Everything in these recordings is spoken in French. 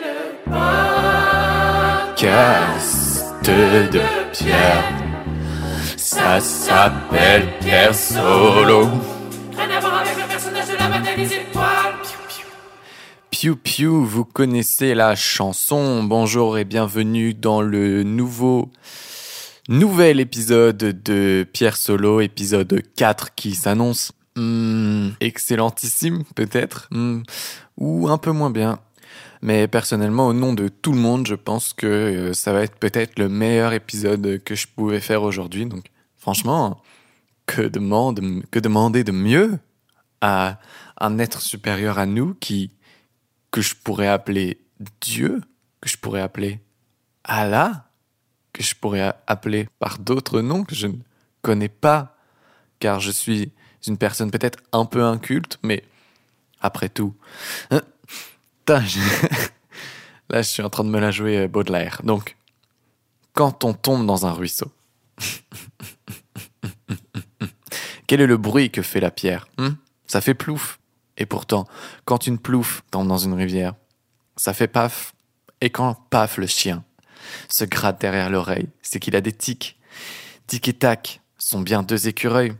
le podcast de Pierre. Ça s'appelle Pierre Solo. Rien à voir avec le personnage de la bataille des étoiles. Piu Piu, vous connaissez la chanson. Bonjour et bienvenue dans le nouveau nouvel épisode de Pierre Solo, épisode 4 qui s'annonce hmm, excellentissime peut-être, hmm, ou un peu moins bien. Mais personnellement, au nom de tout le monde, je pense que euh, ça va être peut-être le meilleur épisode que je pouvais faire aujourd'hui. Donc franchement, que, demande, que demander de mieux à un être supérieur à nous qui que je pourrais appeler Dieu, que je pourrais appeler Allah, que je pourrais appeler par d'autres noms que je ne connais pas, car je suis une personne peut-être un peu inculte, mais après tout. Hein, Là, je suis en train de me la jouer euh, Baudelaire. Donc, quand on tombe dans un ruisseau, quel est le bruit que fait la pierre hmm? Ça fait plouf. Et pourtant, quand une plouf tombe dans une rivière, ça fait paf. Et quand paf le chien se gratte derrière l'oreille, c'est qu'il a des tics. Tic et tac sont bien deux écureuils.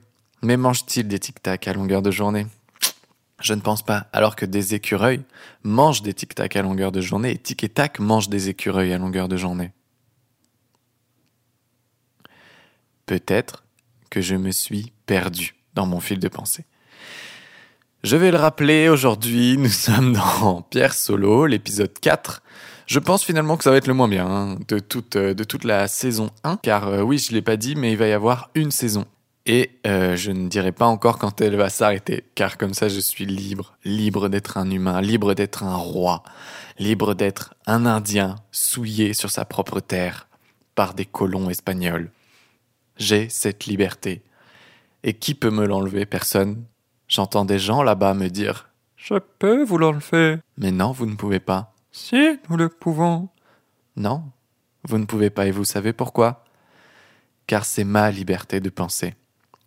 Mais mange-t-il des tic-tac à longueur de journée? Je ne pense pas. Alors que des écureuils mangent des tic-tac à longueur de journée et tic et tac mangent des écureuils à longueur de journée. Peut-être que je me suis perdu dans mon fil de pensée. Je vais le rappeler, aujourd'hui, nous sommes dans Pierre Solo, l'épisode 4. Je pense finalement que ça va être le moins bien hein, de, toute, euh, de toute la saison 1, car euh, oui, je ne l'ai pas dit, mais il va y avoir une saison. Et euh, je ne dirai pas encore quand elle va s'arrêter, car comme ça je suis libre, libre d'être un humain, libre d'être un roi, libre d'être un Indien souillé sur sa propre terre par des colons espagnols. J'ai cette liberté. Et qui peut me l'enlever Personne? J'entends des gens là-bas me dire Je peux vous l'enlever. Mais non, vous ne pouvez pas. Si, nous le pouvons. Non, vous ne pouvez pas et vous savez pourquoi? Car c'est ma liberté de penser.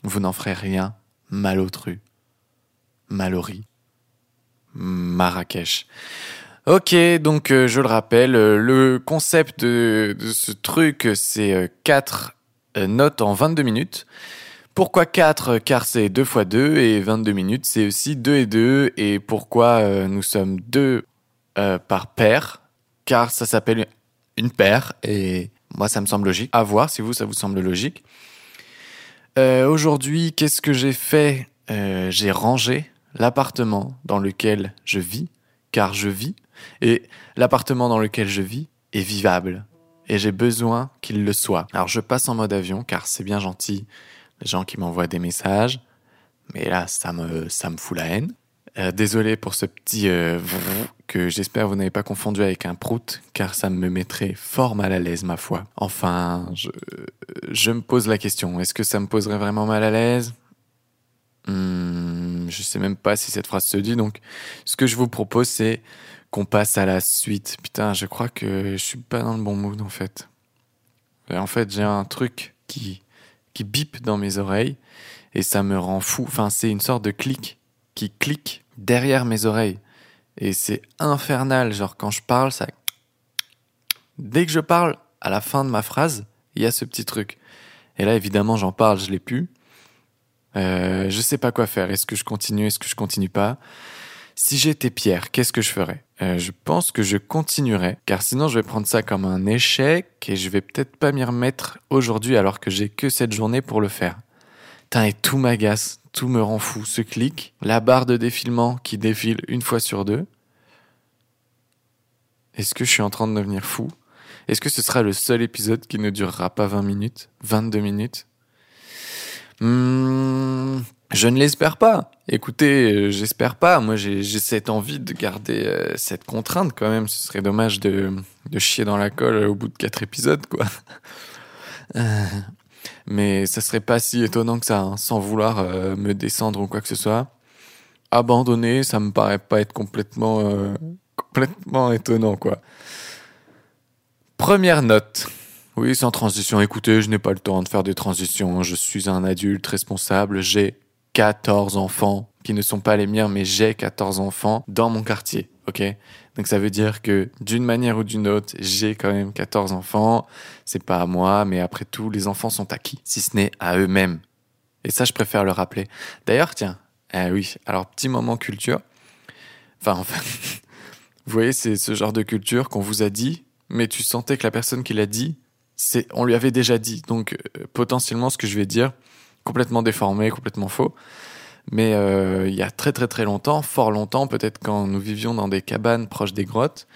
Vous n'en ferez rien, malotru, malori, Marrakech. Ok, donc euh, je le rappelle, euh, le concept de, ce truc, c'est euh, 4 notes en 22 minutes. Pourquoi 4 Car c'est 2 fois 2 et 22 minutes, c'est aussi 2 et 2. Et pourquoi euh, nous sommes 2 euh, par paire? Car ça s'appelle une paire et moi ça me semble logique. À voir si vous ça vous semble logique. Euh, Aujourd'hui, qu'est-ce que j'ai fait? Euh, J'ai rangé l'appartement dans lequel je vis, car je vis, et l'appartement dans lequel je vis est vivable. Et j'ai besoin qu'il le soit. Alors je passe en mode avion, car c'est bien gentil, les gens qui m'envoient des messages, mais là, ça me, ça me fout la haine. Euh, désolé pour ce petit euh, que j'espère vous n'avez pas confondu avec un prout, car ça me mettrait fort mal à l'aise, ma foi. Enfin, je, me pose la question, est-ce que ça me poserait vraiment mal à l'aise? Hmm, Je sais même pas si cette phrase se dit, donc ce que je vous propose, c'est qu'on passe à la suite. Putain, je crois que je suis pas dans le bon mood, en fait. En fait, j'ai un truc qui, qui bip dans mes oreilles, et ça me rend fou. Enfin, c'est une sorte de clic qui clique derrière mes oreilles. Et c'est infernal. Genre, quand je parle, ça. Dès que je parle, à la fin de ma phrase, il y a ce petit truc. Et là, évidemment, j'en parle, je l'ai plus. Euh, je sais pas quoi faire. Est-ce que je continue? Est-ce que je continue pas? Si j'étais Pierre, qu'est-ce que je ferais? Euh, Je pense que je continuerais, car sinon je vais prendre ça comme un échec et je vais peut-être pas m'y remettre aujourd'hui alors que j'ai que cette journée pour le faire. Putain, et tout m'agace, tout me rend fou. Ce clic, la barre de défilement qui défile une fois sur deux. Est-ce que je suis en train de devenir fou? Est-ce que ce sera le seul épisode qui ne durera pas 20 minutes 22 minutes? Hmm, Je ne l'espère pas. Écoutez, euh, j'espère pas. Moi, j'ai cette envie de garder euh, cette contrainte quand même. Ce serait dommage de, de chier dans la colle au bout de quatre épisodes, quoi. Euh, mais ça serait pas si étonnant que ça, hein, sans vouloir euh, me descendre ou quoi que ce soit. Abandonner, ça me paraît pas être complètement, euh, complètement étonnant, quoi. Première note. Oui, sans transition. Écoutez, je n'ai pas le temps de faire des transitions. Je suis un adulte responsable. J'ai 14 enfants qui ne sont pas les miens, mais j'ai 14 enfants dans mon quartier. Donc ça veut dire que d'une manière ou d'une autre, j'ai quand même 14 enfants. C'est pas à moi, mais après tout, les enfants sont à qui Si ce n'est à eux-mêmes. Et ça, je préfère le rappeler. D'ailleurs, tiens, ah oui, alors petit moment culture. Enfin, enfin, vous voyez, c'est ce genre de culture qu'on vous a dit, mais tu sentais que la personne qui l'a dit, on lui avait déjà dit. Donc, euh, potentiellement, ce que je vais dire, complètement déformé, complètement faux. Mais euh, il y a très très très longtemps, fort longtemps, peut-être quand nous vivions dans des cabanes proches des grottes,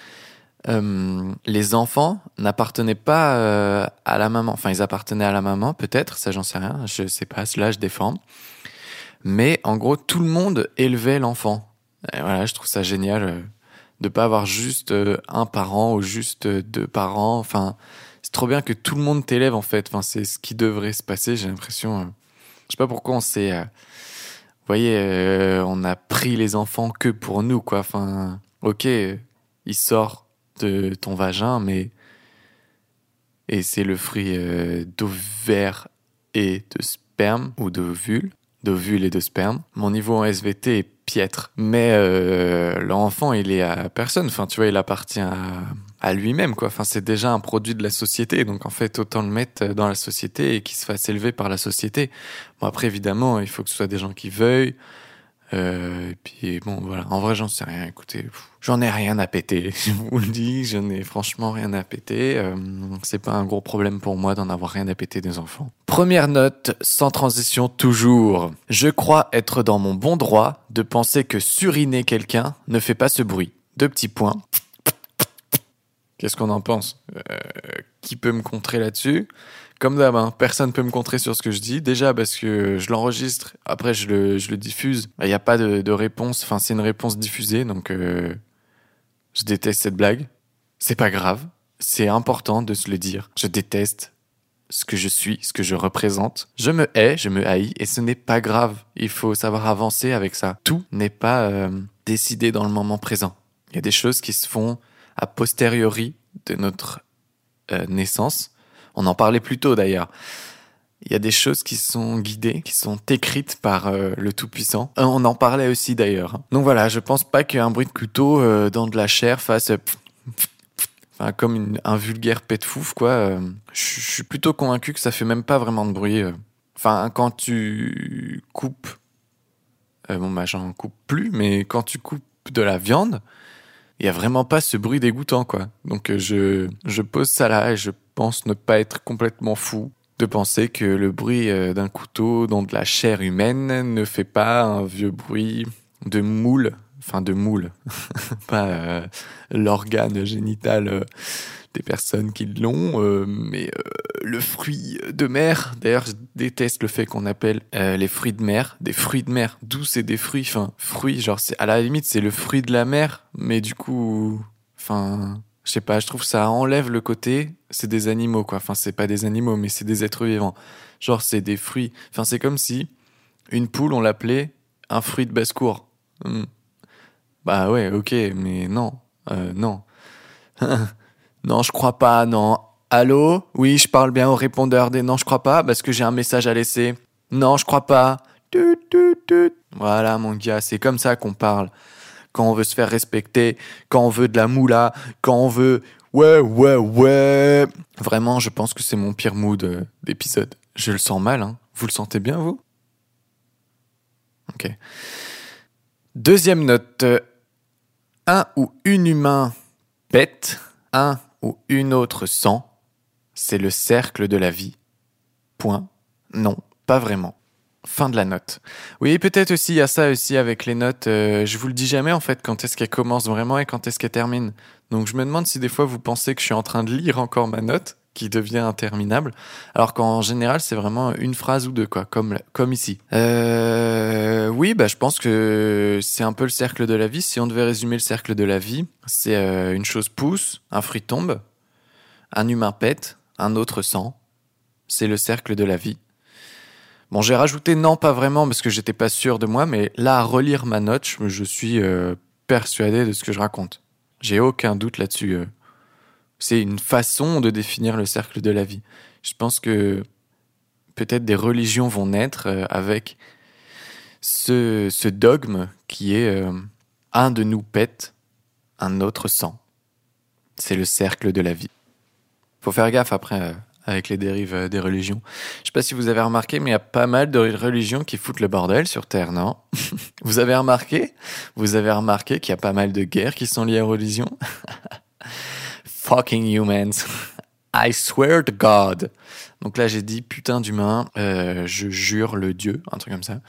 euh, les enfants n'appartenaient pas euh, à la maman. Enfin, ils appartenaient à la maman, peut-être, ça j'en sais rien, je sais pas, cela je déforme. Mais en gros, tout le monde élevait l'enfant. Et voilà, je trouve ça génial euh, de pas avoir juste un parent ou juste deux parents. Enfin, c'est trop bien que tout le monde t'élève en fait. Enfin, c'est ce qui devrait se passer. J'ai l'impression. je sais pas pourquoi on s'est. Voyez, euh, on a pris les enfants que pour nous, quoi. Enfin, ok, euh, il sort de ton vagin, mais et c'est le fruit euh, et de sperme ou d'ovule, d'ovule et de sperme. Mon niveau en SVT est piètre, mais euh, l'enfant il est à personne. Enfin, tu vois, il appartient à, à lui-même, quoi. Enfin, c'est déjà un produit de la société, donc en fait, autant le mettre dans la société et qu'il se fasse élever par la société. Bon, après, évidemment, il faut que ce soit des gens qui veuillent. Euh, et puis bon, voilà. En vrai, j'en sais rien. Écoutez, j'en ai rien à péter. Je vous le dis, je n'ai franchement rien à péter. Euh, c'est pas un gros problème pour moi d'en avoir rien à péter des enfants. Première note, sans transition toujours. Je crois être dans mon bon droit de penser que suriner quelqu'un ne fait pas ce bruit. Deux petits points. Qu'est-ce qu'on en pense? Euh, Qui peut me contrer là-dessus? Comme d'hab, hein, personne peut me contrer sur ce que je dis. Déjà parce que je l'enregistre, après je le, diffuse. Il n'y a pas de, de réponse, enfin c'est une réponse diffusée, donc euh, je déteste cette blague. C'est pas grave, c'est important de se le dire. Je déteste ce que je suis, ce que je représente. Je me hais, je me haïs, et ce n'est pas grave. Il faut savoir avancer avec ça. Tout n'est pas euh, décidé dans le moment présent. Il y a des choses qui se font a posteriori de notre euh, naissance. On en parlait plus tôt d'ailleurs. Il y a des choses qui sont guidées, qui sont écrites par euh, le Tout-Puissant. Euh, On en parlait aussi d'ailleurs. Donc voilà, je pense pas qu'un bruit de couteau dans de la chair fasse... Enfin, comme un vulgaire pet de fouf, quoi. Je suis plutôt convaincu que ça fait même pas vraiment de bruit. Enfin, quand tu coupes... bon, bah, j'en coupe plus, mais quand tu coupes de la viande, il y a vraiment pas ce bruit dégoûtant, quoi. Donc, euh, je, je pose ça là et je pense ne pas être complètement fou de penser que le bruit euh, d'un couteau dans de la chair humaine ne fait pas un vieux bruit de moule, enfin de moule, pas euh, l'organe génital euh, des personnes qui l'ont, euh, mais le fruit de mer. D'ailleurs, je déteste le fait qu'on appelle les fruits de mer des fruits de mer. D'où c'est des fruits, enfin fruits, genre c'est à la limite c'est le fruit de la mer, mais du coup, enfin, je sais pas, je trouve ça enlève le côté, c'est des animaux quoi. Enfin, c'est pas des animaux, mais c'est des êtres vivants. Genre c'est des fruits. Enfin, c'est comme si une poule on l'appelait un fruit de basse-cour. Hmm. Bah ouais, ok, mais non, euh, non. non, je crois pas, non. Allô? Oui, je parle bien au répondeur des non, je crois pas, parce que j'ai un message à laisser. Non, je crois pas. Voilà, mon gars, c'est comme ça qu'on parle. Quand on veut se faire respecter, quand on veut de la moula, quand on veut. Ouais, ouais, ouais. Vraiment, je pense que c'est mon pire mood euh, d'épisode. Je le sens mal, hein. Vous le sentez bien, vous? Ok. Deuxième note. Un ou une humain pète, un ou une autre sang. C'est le cercle de la vie. Point. Non, pas vraiment. Fin de la note. Oui, peut-être aussi, il y a ça aussi avec les notes. euh, je vous le dis jamais en fait quand est-ce qu'elle commence vraiment et quand est-ce qu'elle termine. Donc je me demande si des fois vous pensez que je suis en train de lire encore ma note qui devient interminable, alors qu'en général c'est vraiment une phrase ou deux quoi, comme comme ici. Euh, oui, bah je pense que c'est un peu le cercle de la vie. Si on devait résumer le cercle de la vie, c'est euh, une chose pousse, un fruit tombe, un humain pète, un autre sent. C'est le cercle de la vie. Bon, j'ai rajouté non, pas vraiment, parce que j'étais pas sûr de moi, mais là, à relire ma note, je, je suis euh, persuadé de ce que je raconte. J'ai aucun doute là-dessus. C'est une façon de définir le cercle de la vie. Je pense que peut-être des religions vont naître euh, avec ce, dogme qui est euh, un de nous pète, un autre sang. C'est le cercle de la vie. Faut faire gaffe après euh, avec les dérives des religions. Je sais pas si vous avez remarqué, mais il y a pas mal de religions qui foutent le bordel sur Terre, non? Vous avez remarqué? Vous avez remarqué qu'il y a pas mal de guerres qui sont liées aux religions? Fucking humans. I swear to God. Donc là, j'ai dit putain d'humain, euh, je jure le Dieu, un truc comme ça.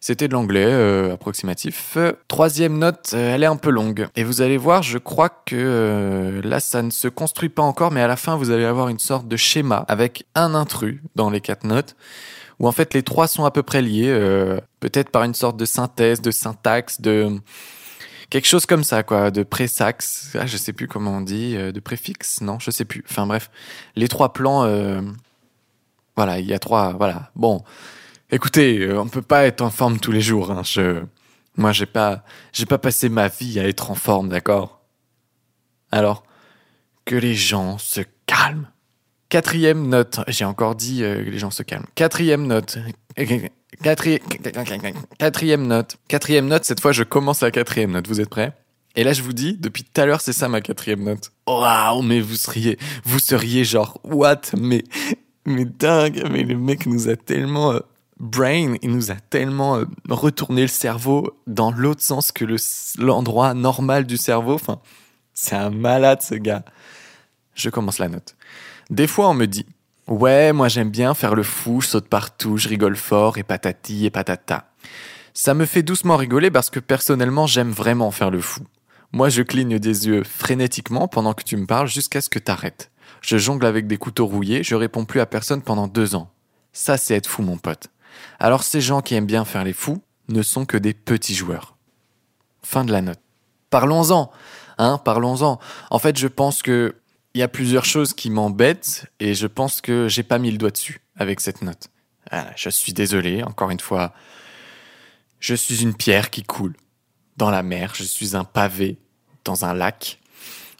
C'était de l'anglais euh, approximatif. Troisième note, euh, elle est un peu longue. Et vous allez voir, je crois que là, ça ne se construit pas encore, mais à la fin, vous allez avoir une sorte de schéma avec un intrus dans les quatre notes, où en fait les trois sont à peu près liés, peut-être par une sorte de synthèse, de syntaxe, de quelque chose comme ça, quoi, de présaxe. Ah, je sais plus comment on dit, euh, de préfixe, non, je sais plus. Enfin bref, les trois plans. euh, voilà, il y a trois. Voilà, bon. Écoutez, euh, on peut pas être en forme tous les jours. Hein. Je, moi, j'ai pas, j'ai pas passé ma vie à être en forme, d'accord? Alors, que les gens se calment. Quatrième note. J'ai encore dit que les gens se calment. Quatrième note. Quatri- Quatrième note. Quatrième note. Cette fois, je commence la quatrième note. Vous êtes prêts? Et là, je vous dis, depuis tout à l'heure, c'est ça ma quatrième note. Waouh, mais vous seriez, vous seriez genre what? Mais, mais dingue. Mais le mec nous a tellement euh, brain, il nous a tellement euh, retourné le cerveau dans l'autre sens que le l'endroit normal du cerveau. Enfin, c'est un malade ce gars. Je commence la note. Des fois, on me dit Ouais, moi j'aime bien faire le fou, je saute partout, je rigole fort, et patati et patata. Ça me fait doucement rigoler parce que personnellement, j'aime vraiment faire le fou. Moi, je cligne des yeux frénétiquement pendant que tu me parles jusqu'à ce que t'arrêtes. Je jongle avec des couteaux rouillés, je réponds plus à personne pendant deux ans. Ça, c'est être fou, mon pote. Alors, ces gens qui aiment bien faire les fous ne sont que des petits joueurs. Fin de la note. Parlons-en, hein, parlons-en. En fait, je pense que il y a plusieurs choses qui m'embêtent et je pense que j'ai pas mis le doigt dessus avec cette note. Voilà, je suis désolé, encore une fois. Je suis une pierre qui coule dans la mer, je suis un pavé dans un lac.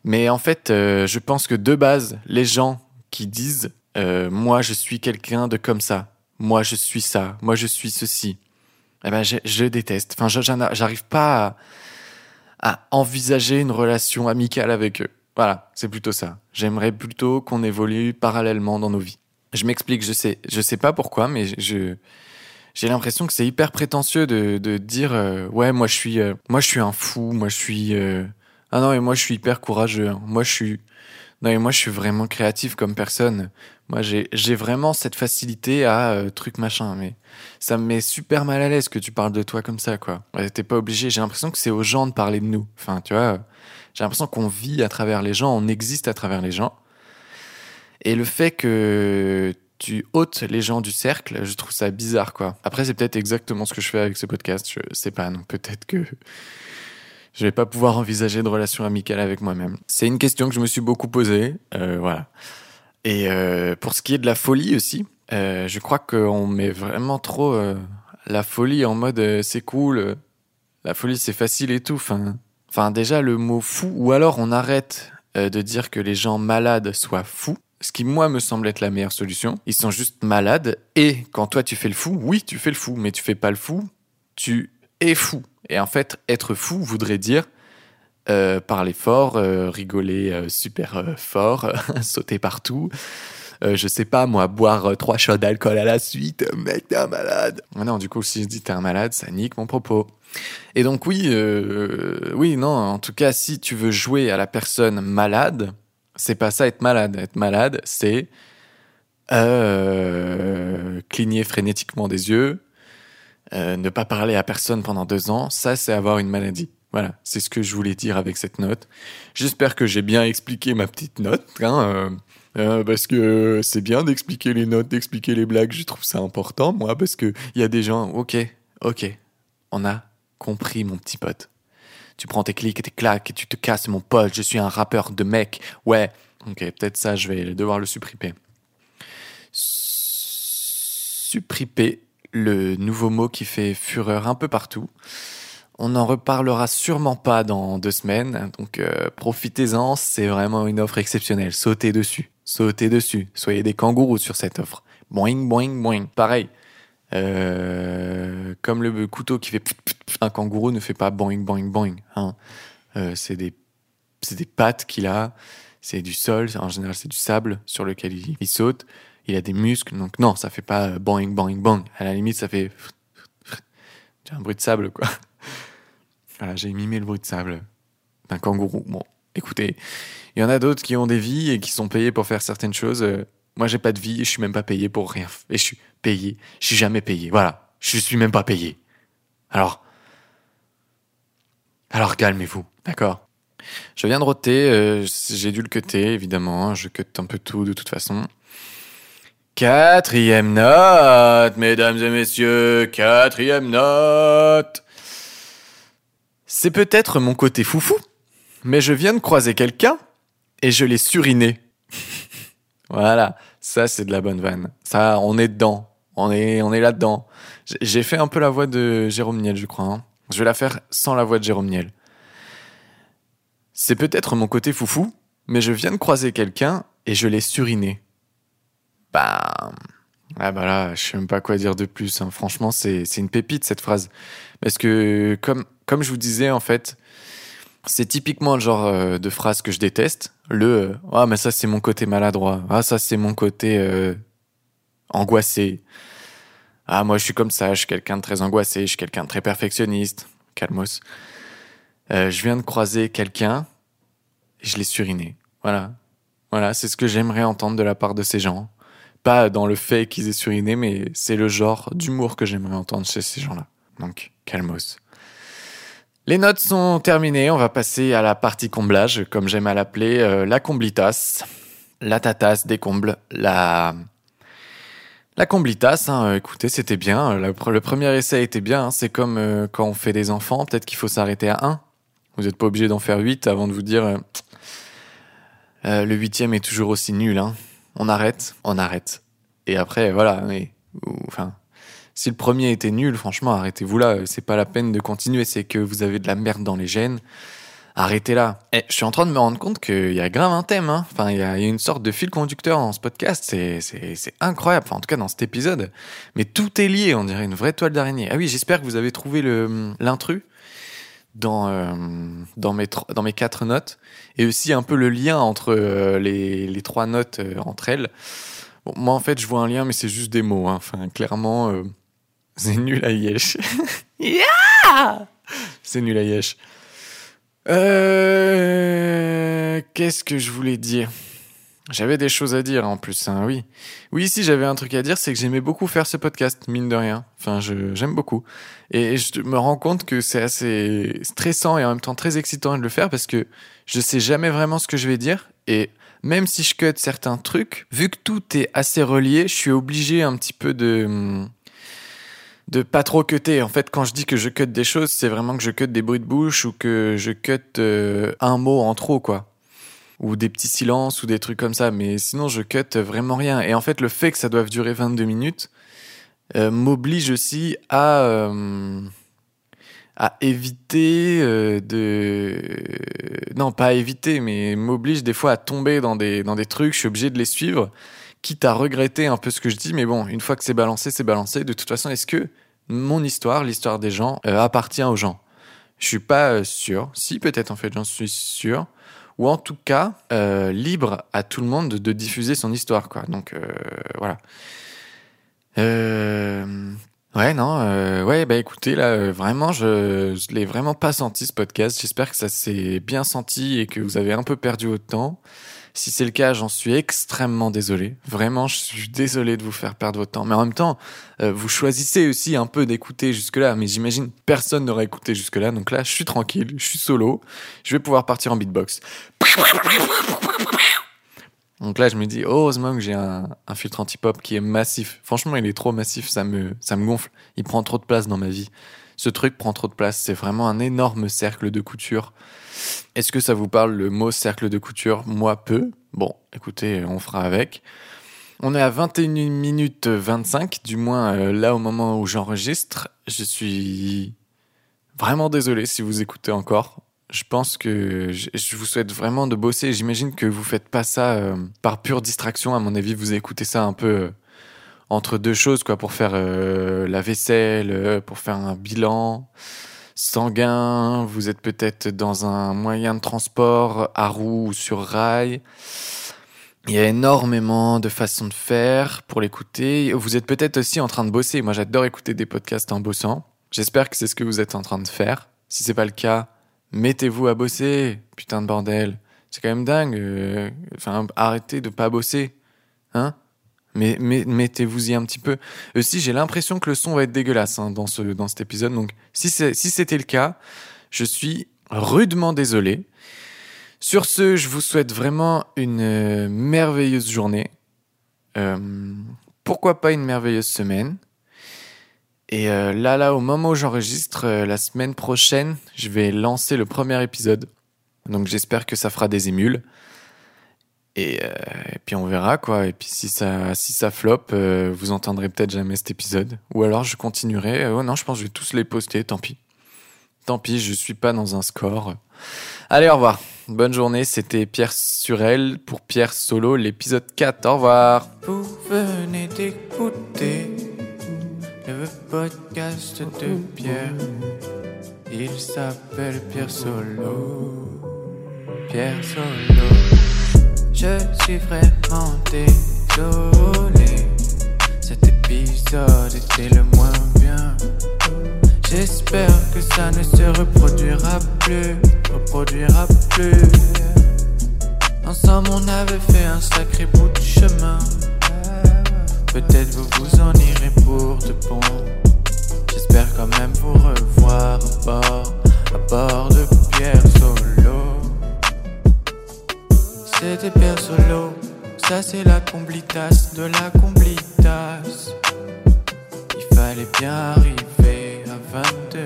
Mais en fait, euh, je pense que de base, les gens qui disent euh, moi je suis quelqu'un de comme ça, moi je suis ça, moi je suis ceci, eh ben je, déteste. Enfin, j'arrive pas à envisager une relation amicale avec eux. Voilà, c'est plutôt ça. J'aimerais plutôt qu'on évolue parallèlement dans nos vies. Je m'explique, je sais, je sais pas pourquoi, mais je j'ai l'impression que c'est hyper prétentieux de, de dire euh, ouais moi je suis euh, moi je suis un fou, moi je suis euh, ah non mais moi je suis hyper courageux, hein. moi je suis non mais moi je suis vraiment créatif comme personne. Moi j'ai j'ai vraiment cette facilité à euh, truc machin, mais ça me met super mal à l'aise que tu parles de toi comme ça quoi. Ouais, T'es pas obligé. J'ai l'impression que c'est aux gens de parler de nous. Enfin tu vois. J'ai l'impression qu'on vit à travers les gens, on existe à travers les gens. Et le fait que tu ôtes les gens du cercle, je trouve ça bizarre, quoi. Après, c'est peut-être exactement ce que je fais avec ce podcast, je sais pas, non, peut-être que je vais pas pouvoir envisager de relation amicale avec moi-même. C'est une question que je me suis beaucoup posée, euh, voilà. Et euh, pour ce qui est de la folie aussi, euh, je crois qu'on met vraiment trop euh, la folie en mode euh, c'est cool, euh, la folie c'est facile et tout. Enfin, enfin déjà le mot fou, ou alors on arrête euh, de dire que les gens malades soient fous. Ce qui, moi, me semble être la meilleure solution. Ils sont juste malades. Et quand toi, tu fais le fou, oui, tu fais le fou, mais tu fais pas le fou, tu es fou. Et en fait, être fou voudrait dire euh, parler fort, euh, rigoler super fort, sauter partout. Euh, je sais pas, moi, boire euh, trois shots d'alcool à la suite. Mec, t'es un malade. Ah non, du coup, si je dis t'es un malade, ça nique mon propos. Et donc, oui, euh, oui, non, en tout cas, si tu veux jouer à la personne malade, c'est pas ça être malade. Être malade, c'est cligner frénétiquement des yeux, ne pas parler à personne pendant deux ans. Ça, c'est avoir une maladie. Voilà, c'est ce que je voulais dire avec cette note. J'espère que j'ai bien expliqué ma petite note, hein, euh, parce que c'est bien d'expliquer les notes, d'expliquer les blagues. Je trouve ça important, moi, parce que il y a des gens. Ok, ok, on a compris, mon petit pote. Tu prends tes clics et tes claques et tu te casses, mon pote. Je suis un rappeur de mec. Ouais. Ok, peut-être ça, je vais devoir le supprimer. Supprimer, le nouveau mot qui fait fureur un peu partout. On n'en reparlera sûrement pas dans deux semaines, donc euh, profitez-en, c'est vraiment une offre exceptionnelle. Sautez dessus, sautez dessus, soyez des kangourous sur cette offre. Boing, boing, boing. Pareil, euh, comme le couteau qui fait un kangourou ne fait pas boing, boing, boing. Hein. Euh, c'est des pattes qu'il a, c'est du sol, en général c'est du sable sur lequel il, saute. Il a des muscles, donc non, ça fait pas boing, boing, bang. À la limite, ça fait. Un bruit de sable, quoi. Voilà, j'ai mimé le bruit de sable d'un kangourou. Écoutez, il y en a d'autres qui ont des vies et qui sont payés pour faire certaines choses. Euh, moi, j'ai pas de vie et je suis même pas payé pour rien. Et je suis payé. Je suis jamais payé. Voilà. Je suis même pas payé. Alors. Alors calmez-vous, d'accord? Je viens de roter, euh, j'ai dû le cutter, évidemment. hein, Je cut un peu tout de toute façon. Quatrième note, mesdames et messieurs, quatrième note. C'est peut-être mon côté foufou, mais je viens de croiser quelqu'un et je l'ai suriné. voilà, ça c'est de la bonne vanne. Ça, on est dedans. On est, on est là-dedans. J'ai- fait un peu la voix de Jérôme Niel, je crois. hein. Je vais la faire sans la voix de Jérôme Niel. C'est peut-être mon côté foufou, mais je viens de croiser quelqu'un et je l'ai suriné. Bah. Ah bah là, je sais même pas quoi dire de plus. hein. Franchement, c'est c'est une pépite cette phrase. Parce que, comme, comme je vous disais, en fait, c'est typiquement le genre euh, de phrase que je déteste. Le euh, Ah, mais ça, c'est mon côté maladroit. Ah, ça, c'est mon côté euh, angoissé. Ah, moi, je suis comme ça. Je suis quelqu'un de très angoissé. Je suis quelqu'un de très perfectionniste. Calmos. Euh, je viens de croiser quelqu'un et je l'ai suriné. Voilà. Voilà, c'est ce que j'aimerais entendre de la part de ces gens. Pas dans le fait qu'ils aient suriné, mais c'est le genre d'humour que j'aimerais entendre chez ces gens-là. Donc, calmos. Les notes sont terminées, on va passer à la partie comblage, comme j'aime à l'appeler, euh, la comblitas. La tatas des combles, la... La comblitas, hein, écoutez, c'était bien. Le, pre- le premier essai était bien. hein. C'est comme euh, quand on fait des enfants, peut-être qu'il faut s'arrêter à 1. Vous n'êtes pas obligé d'en faire 8 avant de vous dire euh, euh, le huitième est toujours aussi nul. Hein. On arrête, on arrête. Et après, voilà. Mais, ou- enfin, si le premier était nul, franchement, arrêtez-vous là. C'est pas la peine de continuer. C'est que vous avez de la merde dans les gènes. Arrêtez là. Et je suis en train de me rendre compte qu'il y a grave un thème. Hein. Enfin, il y, a une sorte de fil conducteur dans ce podcast. C'est, incroyable. Enfin, en tout cas, dans cet épisode. Mais tout est lié. On dirait une vraie toile d'araignée. Ah oui, j'espère que vous avez trouvé le, l'intrus dans, euh, dans, mes, quatre notes. Et aussi un peu le lien entre euh, les, trois notes euh, entre elles. Moi, en fait, je vois un lien, mais c'est juste des mots. hein. Enfin, clairement, euh, c'est nul à yesh. Yeah c'est nul à yesh. Euh, Qu'est-ce que je voulais dire? J'avais des choses à dire en plus, hein, oui. Oui, si j'avais un truc à dire, c'est que j'aimais beaucoup faire ce podcast, mine de rien. Enfin, je- j'aime beaucoup. Et je me rends compte que c'est assez stressant et en même temps très excitant de le faire parce que je sais jamais vraiment ce que je vais dire. Et même si je cut certains trucs, vu que tout est assez relié, je suis obligé un petit peu de de pas trop cutter. En fait, quand je dis que je cut des choses, c'est vraiment que je cut des bruits de bouche ou que je cut euh, un mot en trop, quoi. Ou des petits silences ou des trucs comme ça. Mais sinon, je cut vraiment rien. Et en fait, le fait que ça doive durer 22 minutes euh, m'oblige aussi à, euh, à éviter de... Non, pas éviter, mais m'oblige des fois à tomber dans des, dans des trucs. Je suis obligé de les suivre quitte à regretter un peu ce que je dis, mais bon, une fois que c'est balancé, c'est balancé. De toute façon, est-ce que mon histoire, l'histoire des gens, euh, appartient aux gens? Je suis pas euh, sûr. Si, peut-être, en fait, j'en suis sûr. Ou en tout cas, euh, libre à tout le monde de, diffuser son histoire, quoi. Donc, euh, voilà. Euh... Ouais, non, euh, ouais, bah écoutez, là, vraiment, je, je l'ai vraiment pas senti ce podcast. J'espère que ça s'est bien senti et que vous avez un peu perdu votre temps. Si c'est le cas, j'en suis extrêmement désolé. Vraiment, je suis désolé de vous faire perdre votre temps. Mais en même temps, euh, vous choisissez aussi un peu d'écouter jusque-là. Mais j'imagine personne n'aurait écouté jusque-là. Donc là, je suis tranquille, je suis solo. Je vais pouvoir partir en beatbox. Donc là, je me dis, heureusement que j'ai un, un filtre anti-pop qui est massif. Franchement, il est trop massif, ça me, ça me gonfle. Il prend trop de place dans ma vie. Ce truc prend trop de place. C'est vraiment un énorme cercle de couture. Est-ce que ça vous parle le mot cercle de couture? Moi, peu. Bon, écoutez, on fera avec. On est à 21 minutes 25, du moins euh, là au moment où j'enregistre. Je suis vraiment désolé si vous écoutez encore. Je pense que je vous souhaite vraiment de bosser. J'imagine que vous faites pas ça euh, par pure distraction. À mon avis, vous écoutez ça un peu euh, entre deux choses, quoi, pour faire euh, la vaisselle, euh, pour faire un bilan. sanguin, vous êtes peut-être dans un moyen de transport à roue ou sur rail. Il y a énormément de façons de faire pour l'écouter. Vous êtes peut-être aussi en train de bosser. Moi, j'adore écouter des podcasts en bossant. J'espère que c'est ce que vous êtes en train de faire. Si c'est pas le cas, mettez-vous à bosser. Putain de bordel. C'est quand même dingue. euh, Enfin, arrêtez de pas bosser. Hein mais, mais mettez-vous-y un petit peu. Aussi, j'ai l'impression que le son va être dégueulasse hein, dans, ce, dans cet épisode. Donc, si si c'était le cas, je suis rudement désolé. Sur ce, je vous souhaite vraiment une euh, merveilleuse journée. Euh, pourquoi pas une merveilleuse semaine. Et euh, là, là, au moment où j'enregistre, euh, la semaine prochaine, je vais lancer le premier épisode. Donc j'espère que ça fera des émules. Et, euh, et puis on verra quoi. Et puis si ça, si ça flop, euh, vous entendrez peut-être jamais cet épisode. Ou alors je continuerai. Euh, oh non, je pense que je vais tous les poster. Tant pis. Tant pis, je suis pas dans un score. Allez, au revoir. Bonne journée. C'était Pierre Surel pour Pierre Solo, l'épisode 4. Au revoir. Vous venez d'écouter le podcast de Pierre. Il s'appelle Pierre Solo. Pierre Solo. Je suis vraiment désolé. Cet épisode était le moins bien. J'espère que ça ne se reproduira plus. Reproduira plus. Ensemble, on avait fait un sacré bout de chemin. Peut-être vous vous en irez pour de bon. J'espère quand même vous revoir à bord, à bord de Pierre Solo. C'était Pierre Solo, ça c'est la comblitas de la comblitas. Il fallait bien arriver à 22